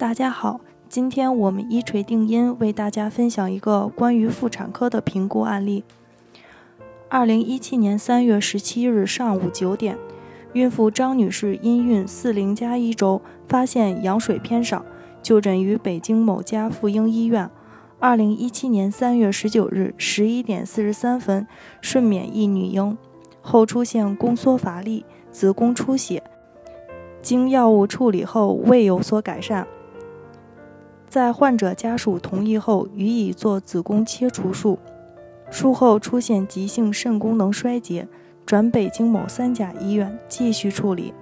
大家好，今天我们一锤定音为大家分享一个关于妇产科的评估案例。二零一七年三月十七日上午九点，孕妇张女士因孕四零加一周，发现羊水偏少，就诊于北京某家妇婴医院。二零一七年三月十九日十一点四十三分，顺免一女婴，后出现宫缩乏力、子宫出血，经药物处理后未有所改善。在患者家属同意后，予以做子宫切除术。术后出现急性肾功能衰竭，转北京某三甲医院继续处理。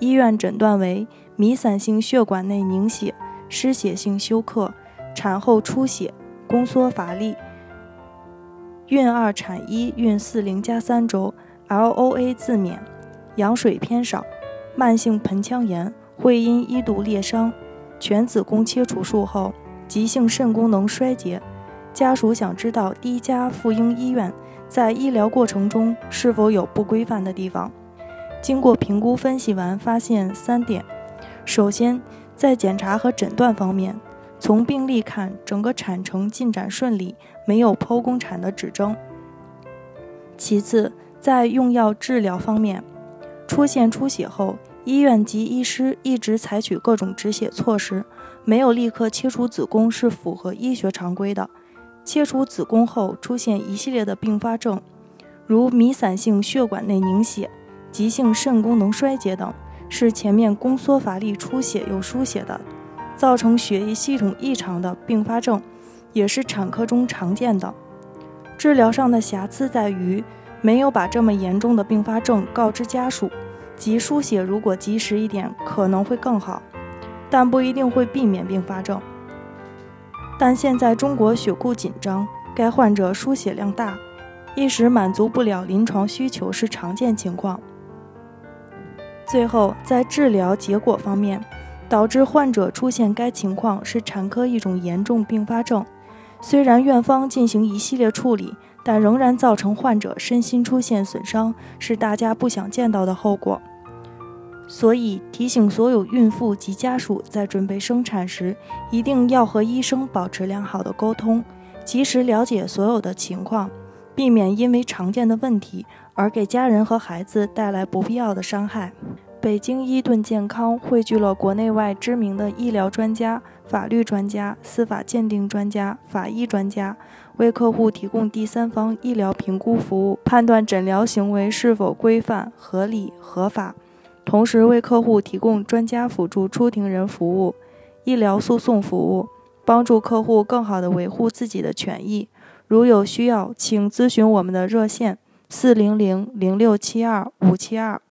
医院诊断为弥散性血管内凝血、失血性休克。产后出血、宫缩乏力，孕二产一，孕四零加三周，LOA 自免，羊水偏少，慢性盆腔炎，会阴一度裂伤，全子宫切除术后急性肾功能衰竭。家属想知道第一家妇婴医院在医疗过程中是否有不规范的地方。经过评估分析完，发现三点：首先，在检查和诊断方面。从病例看，整个产程进展顺利，没有剖宫产的指征。其次，在用药治疗方面，出现出血后，医院及医师一直采取各种止血措施，没有立刻切除子宫是符合医学常规的。切除子宫后出现一系列的并发症，如弥散性血管内凝血、急性肾功能衰竭等，是前面宫缩乏力、出血又输血的。造成血液系统异常的并发症，也是产科中常见的。治疗上的瑕疵在于没有把这么严重的并发症告知家属，及输血如果及时一点可能会更好，但不一定会避免并发症。但现在中国血库紧张，该患者输血量大，一时满足不了临床需求是常见情况。最后在治疗结果方面。导致患者出现该情况是产科一种严重并发症，虽然院方进行一系列处理，但仍然造成患者身心出现损伤，是大家不想见到的后果。所以提醒所有孕妇及家属，在准备生产时，一定要和医生保持良好的沟通，及时了解所有的情况，避免因为常见的问题而给家人和孩子带来不必要的伤害。北京伊顿健康汇聚了国内外知名的医疗专家、法律专家、司法鉴定专家、法医专家，为客户提供第三方医疗评估服务，判断诊疗行为是否规范、合理、合法，同时为客户提供专家辅助出庭人服务、医疗诉讼服务，帮助客户更好地维护自己的权益。如有需要，请咨询我们的热线：四零零零六七二五七二。